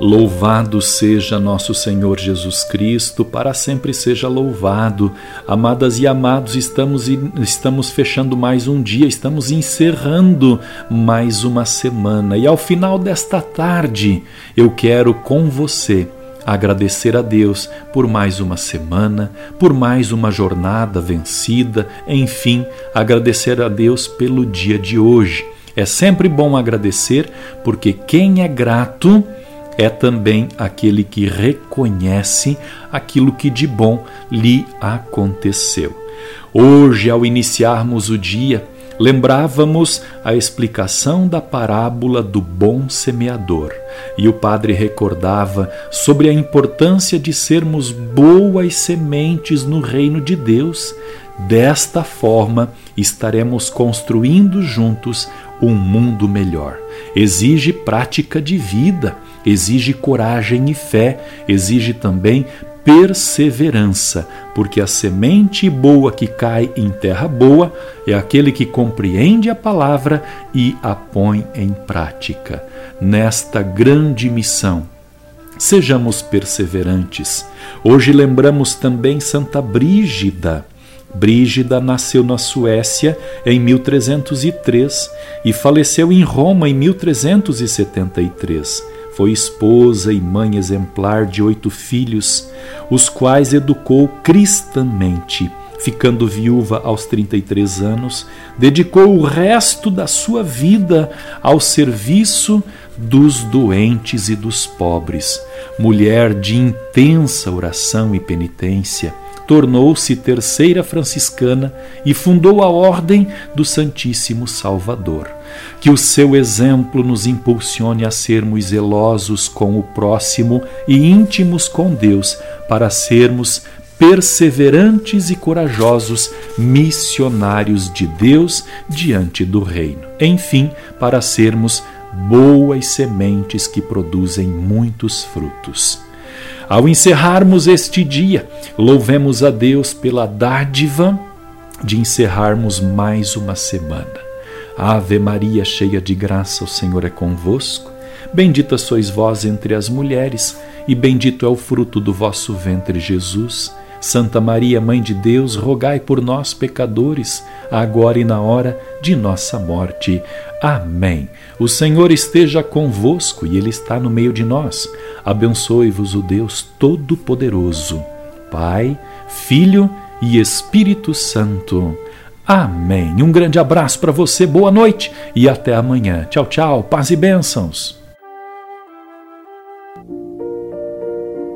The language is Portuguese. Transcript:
Louvado seja nosso Senhor Jesus Cristo, para sempre seja louvado. Amadas e amados, estamos, estamos fechando mais um dia, estamos encerrando mais uma semana. E ao final desta tarde, eu quero com você agradecer a Deus por mais uma semana, por mais uma jornada vencida, enfim, agradecer a Deus pelo dia de hoje. É sempre bom agradecer, porque quem é grato é também aquele que reconhece aquilo que de bom lhe aconteceu. Hoje, ao iniciarmos o dia, lembrávamos a explicação da parábola do bom semeador e o padre recordava sobre a importância de sermos boas sementes no reino de Deus. Desta forma, estaremos construindo juntos um mundo melhor. Exige prática de vida exige coragem e fé, exige também perseverança, porque a semente boa que cai em terra boa é aquele que compreende a palavra e a põe em prática. Nesta grande missão, sejamos perseverantes. Hoje lembramos também Santa Brígida. Brígida nasceu na Suécia em 1303 e faleceu em Roma em 1373 foi esposa e mãe exemplar de oito filhos, os quais educou cristamente. Ficando viúva aos 33 anos, dedicou o resto da sua vida ao serviço dos doentes e dos pobres. Mulher de intensa oração e penitência, tornou-se terceira franciscana e fundou a Ordem do Santíssimo Salvador. Que o seu exemplo nos impulsione a sermos zelosos com o próximo e íntimos com Deus, para sermos perseverantes e corajosos missionários de Deus diante do Reino. Enfim, para sermos boas sementes que produzem muitos frutos. Ao encerrarmos este dia, louvemos a Deus pela dádiva de encerrarmos mais uma semana. Ave Maria, cheia de graça, o Senhor é convosco. Bendita sois vós entre as mulheres, e bendito é o fruto do vosso ventre, Jesus. Santa Maria, Mãe de Deus, rogai por nós, pecadores, agora e na hora de nossa morte. Amém. O Senhor esteja convosco e Ele está no meio de nós. Abençoe-vos o Deus Todo-Poderoso, Pai, Filho e Espírito Santo. Amém. Um grande abraço para você, boa noite e até amanhã. Tchau, tchau, paz e bênçãos.